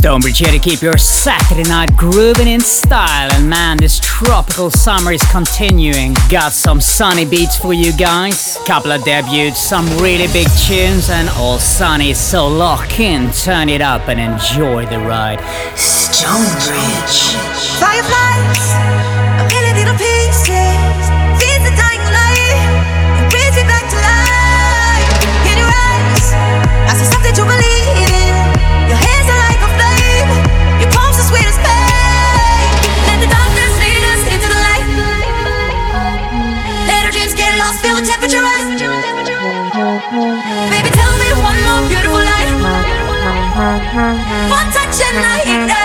Stonebridge here to keep your Saturday night grooving in style. And man, this tropical summer is continuing. Got some sunny beats for you guys, couple of debuts, some really big tunes, and all sunny. So lock in, turn it up, and enjoy the ride. Stonebridge. Fireflies. But I cannot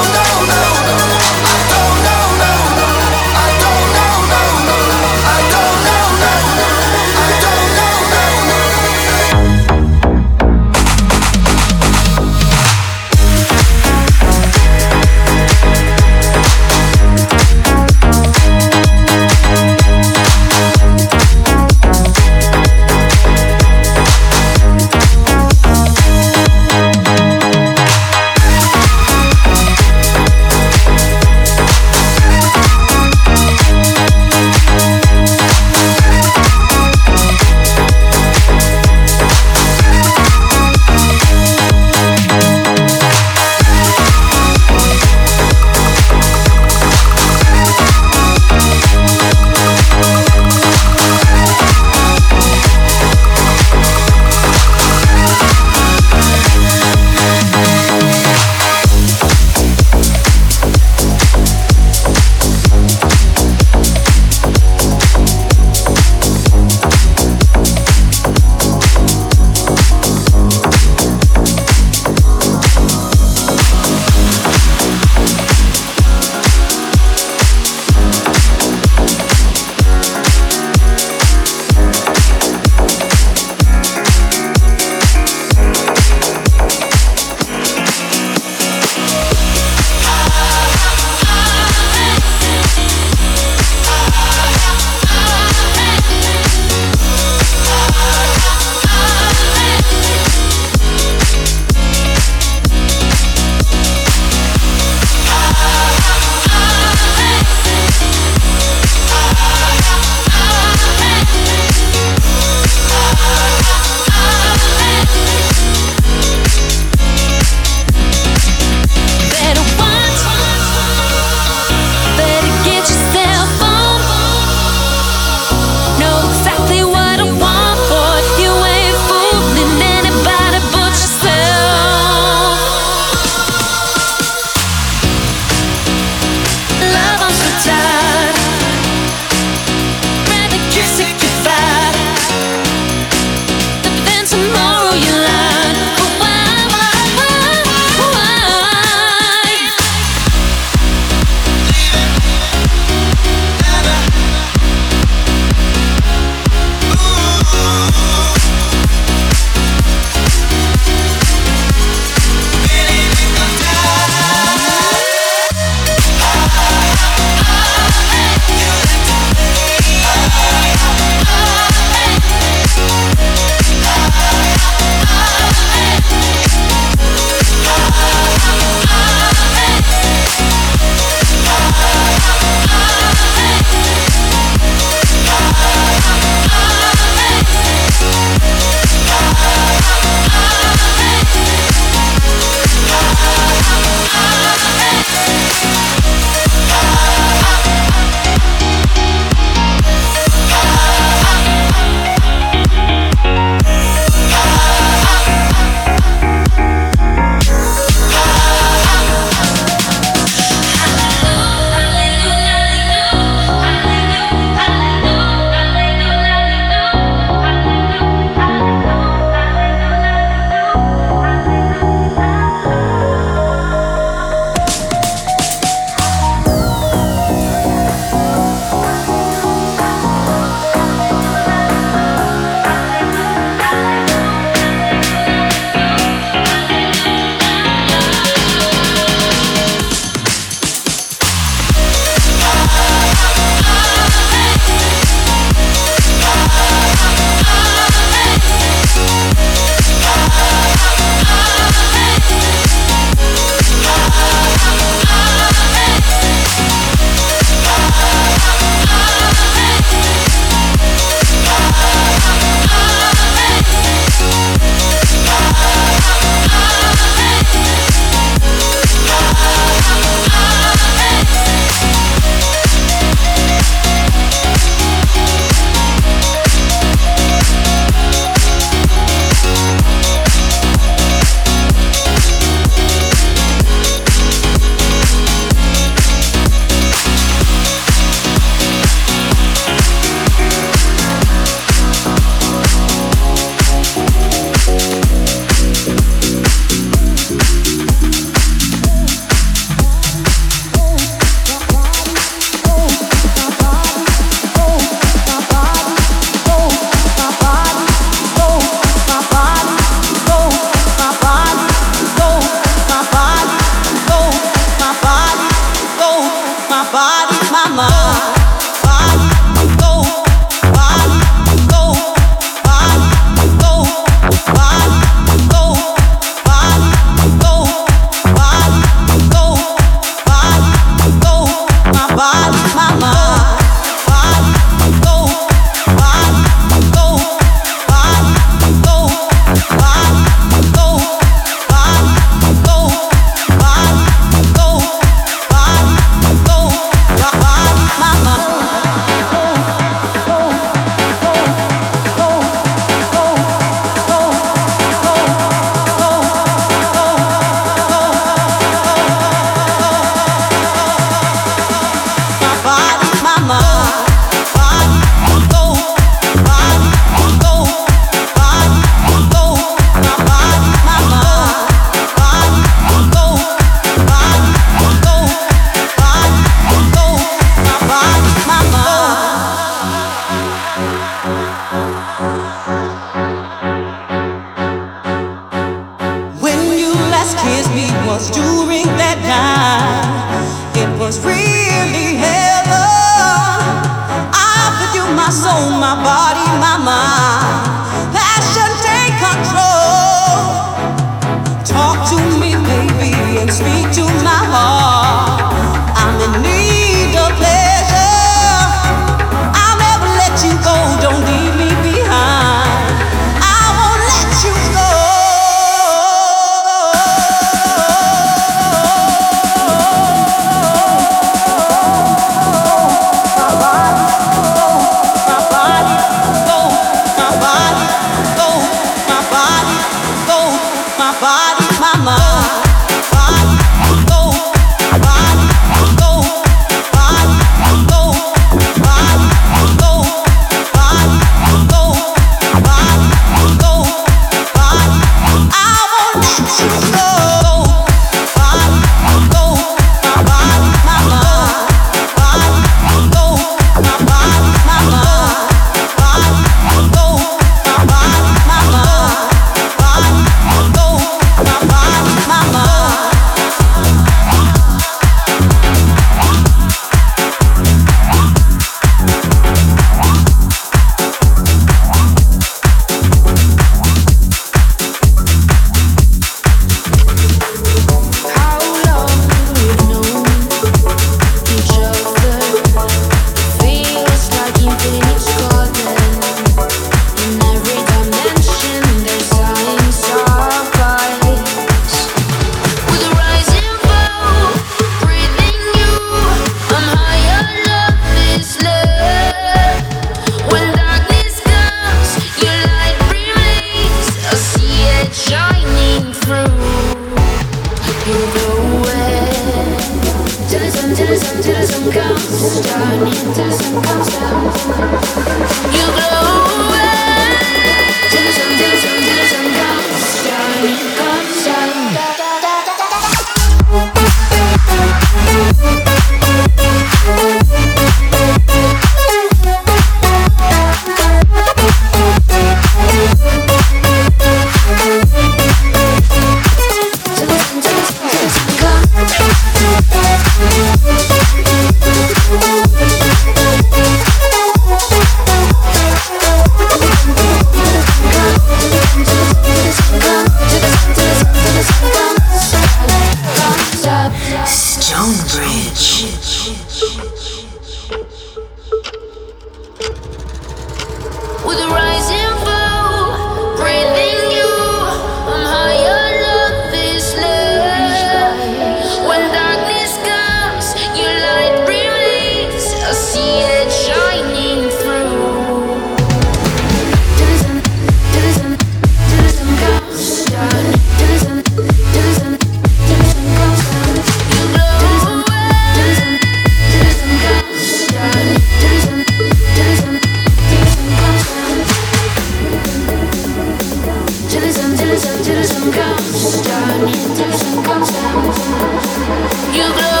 till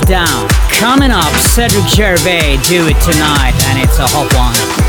down. Coming up, Cedric Gervais, do it tonight, and it's a hot one.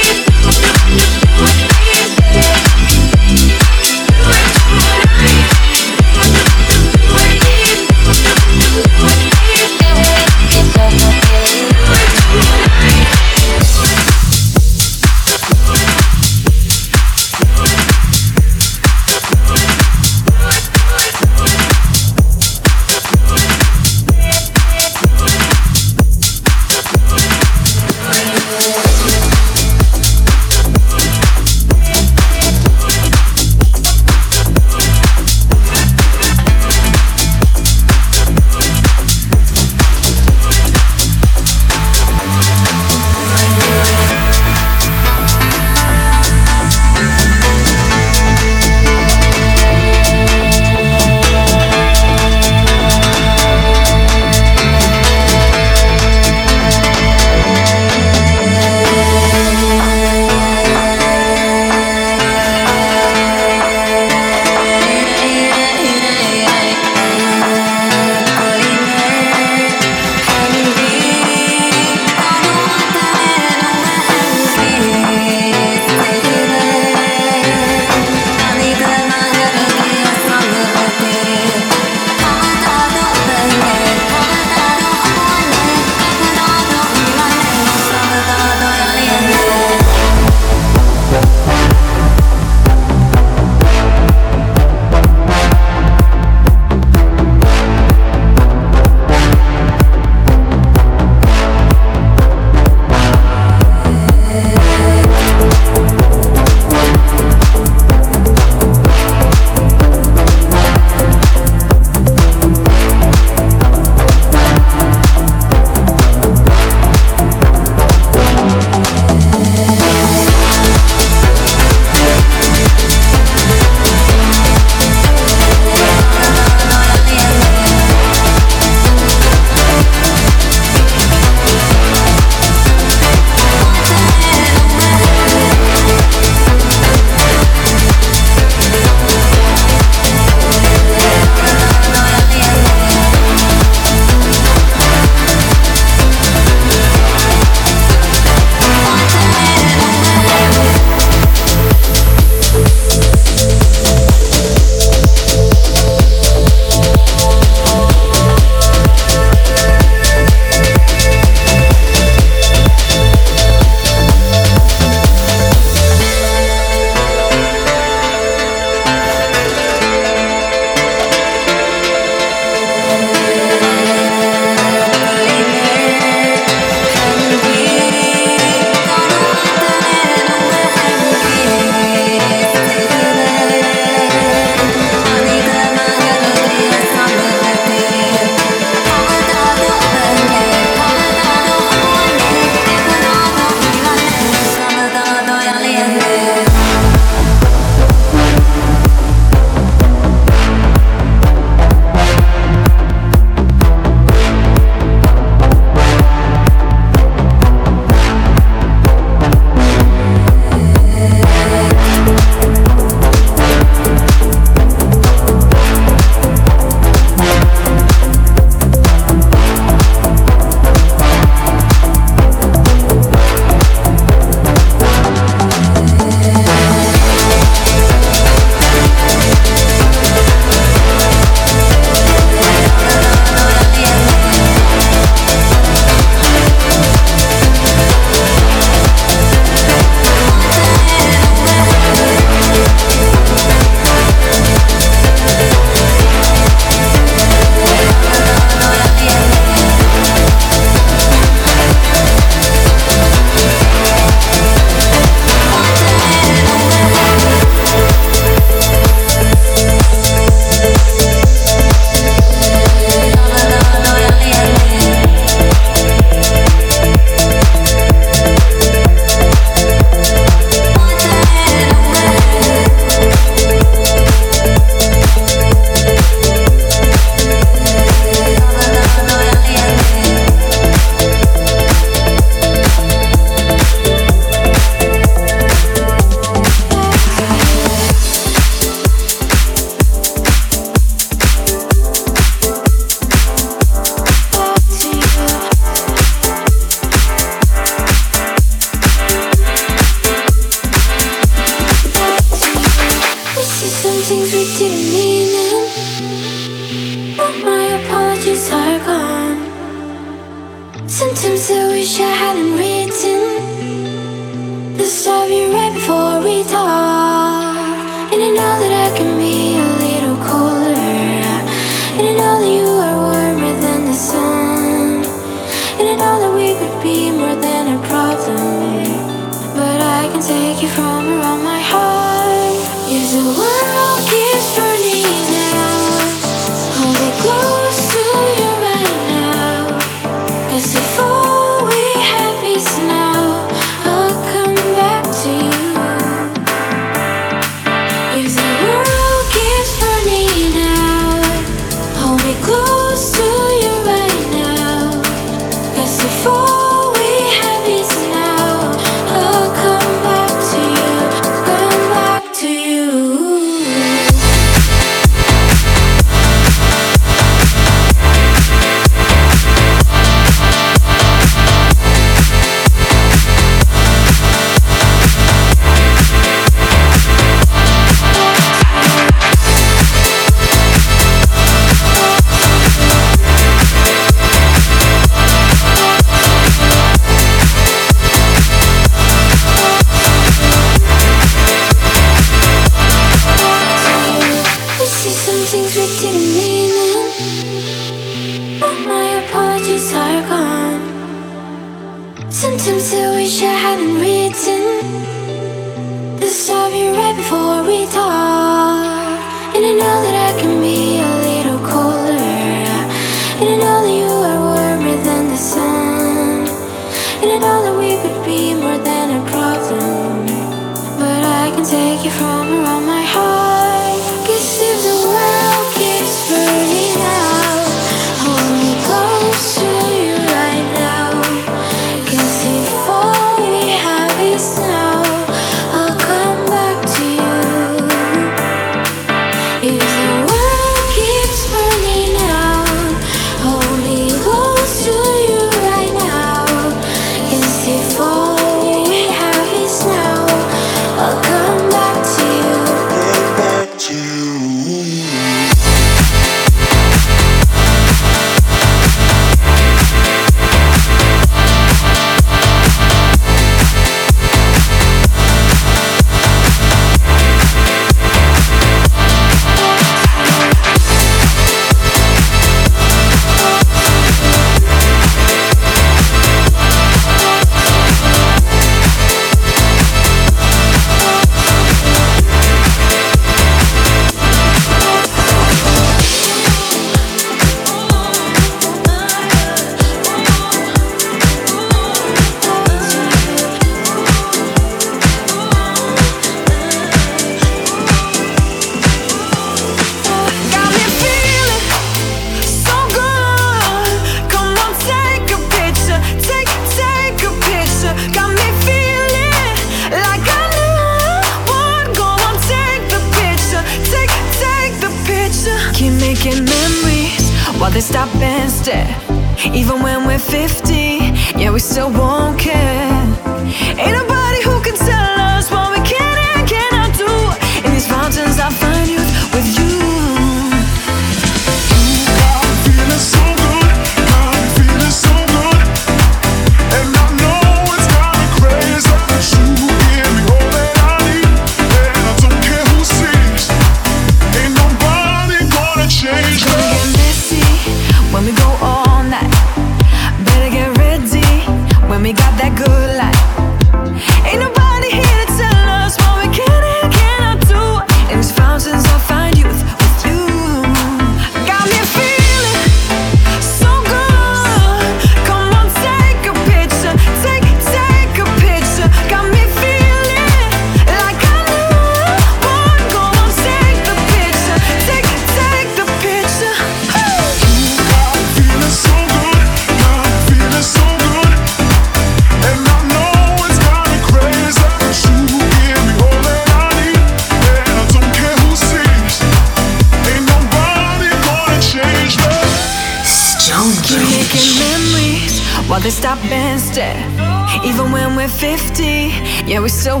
Yeah, we still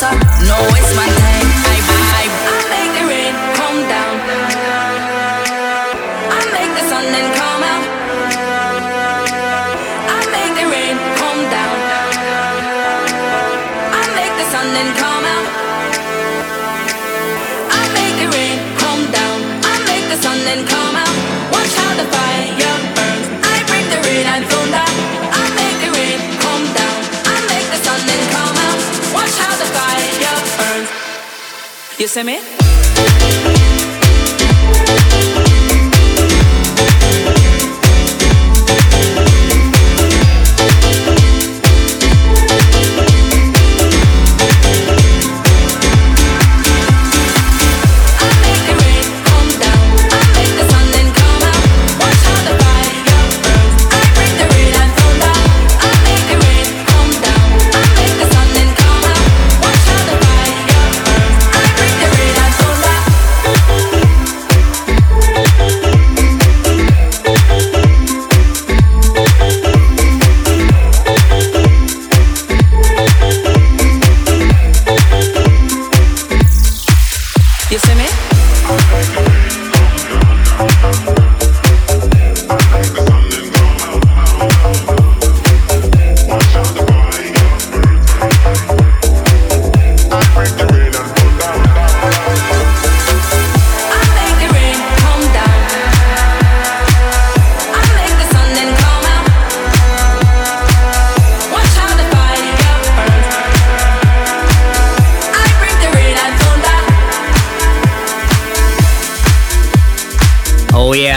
No, it's You see me?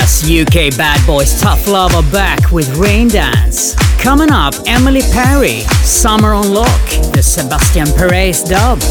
UK Bad Boys Tough Love are back with Rain Dance. Coming up, Emily Perry, Summer on Lock, the Sebastian Perez dub.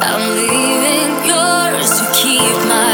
I'm leaving yours to keep my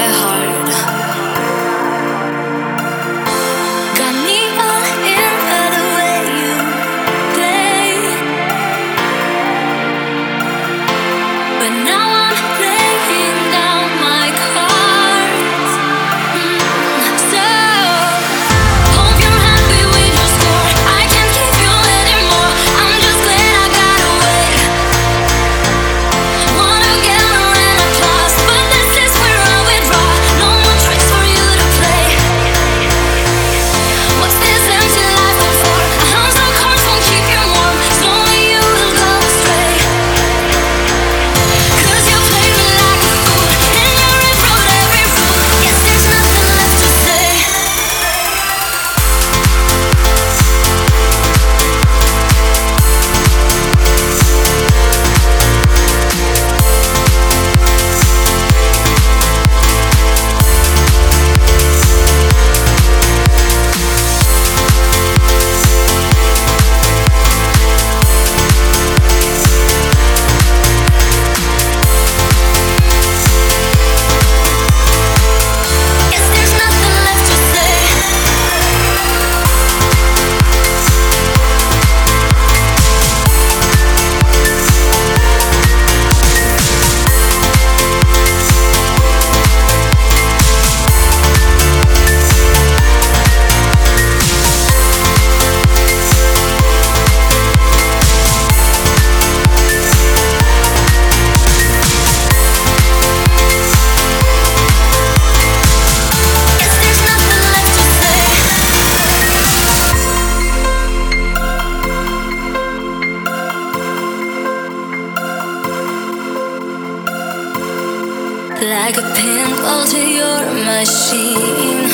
like a pinball to your machine.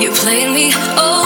You played me over.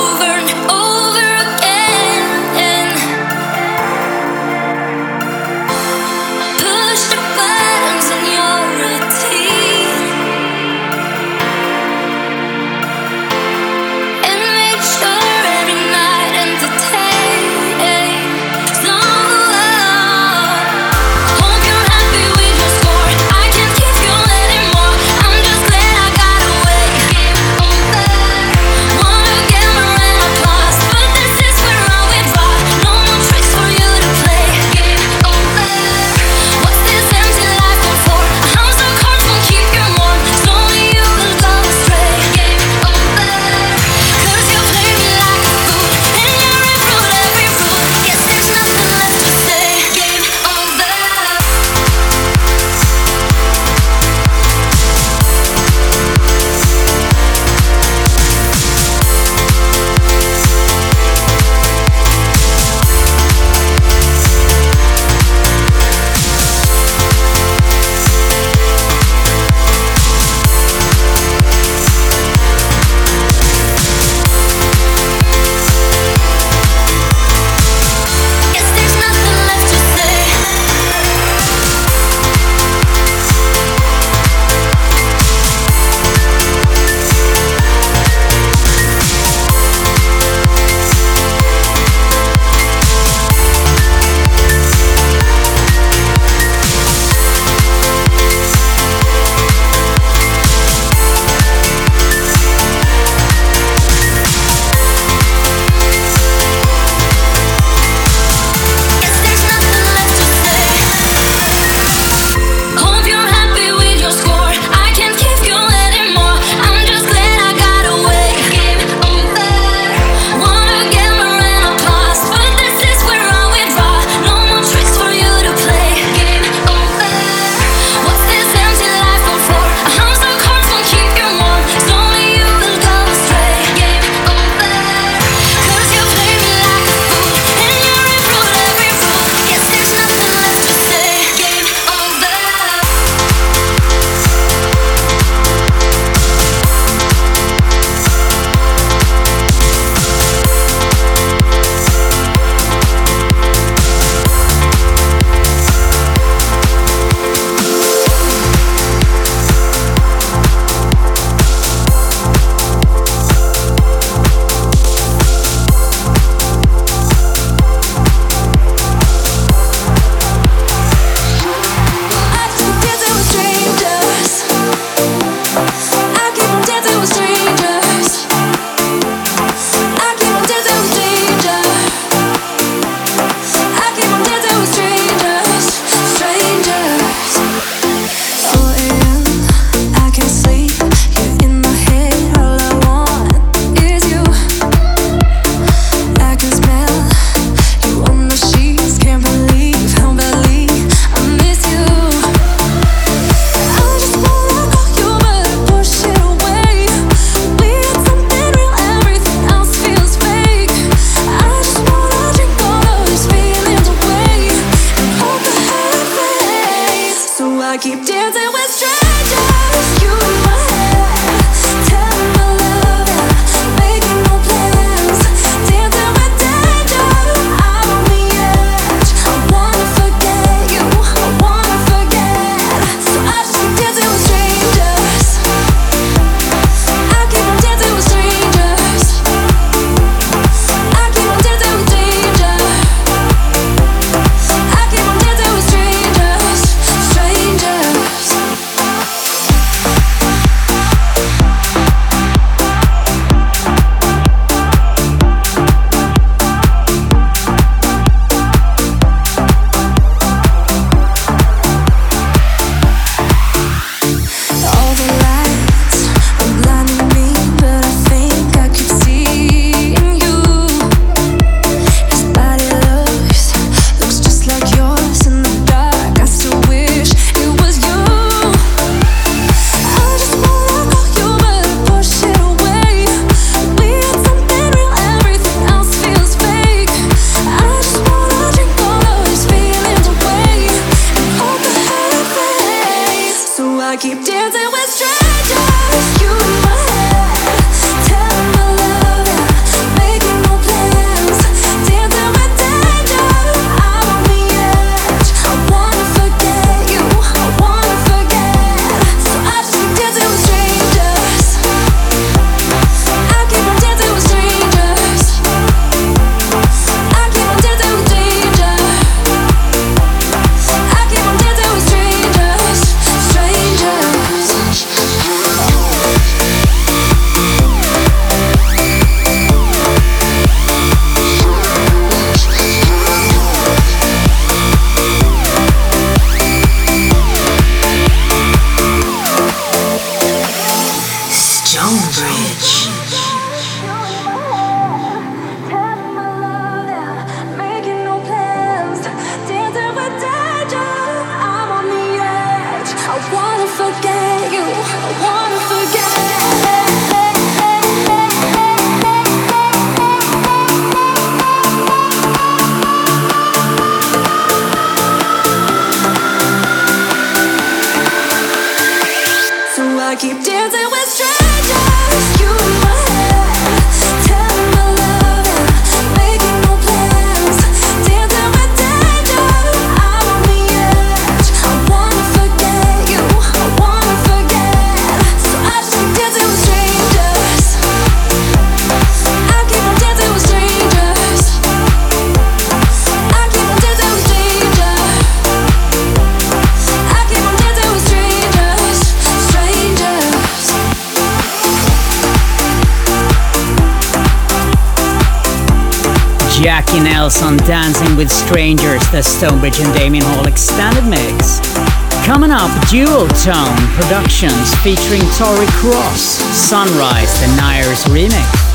With Strangers, the Stonebridge and Damien Hall extended mix. Coming up, Dual Tone Productions featuring Tori Cross, Sunrise, the Nair's remix.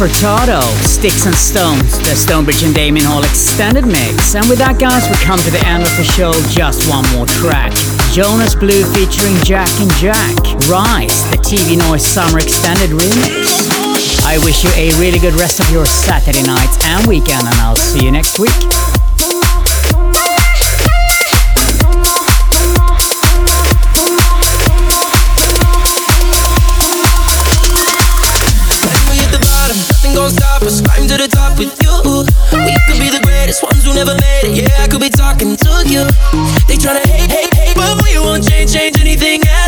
Furtado, Sticks and Stones, the Stonebridge and Damien Hall extended mix. And with that, guys, we come to the end of the show. Just one more track. Jonas Blue featuring Jack and Jack. Rise, the TV Noise Summer Extended Remix. I wish you a really good rest of your Saturday night and weekend, and I'll see you next week. it. Yeah, I could be talking to you. They tryna hate, hate, hate, but we you won't change, change anything else.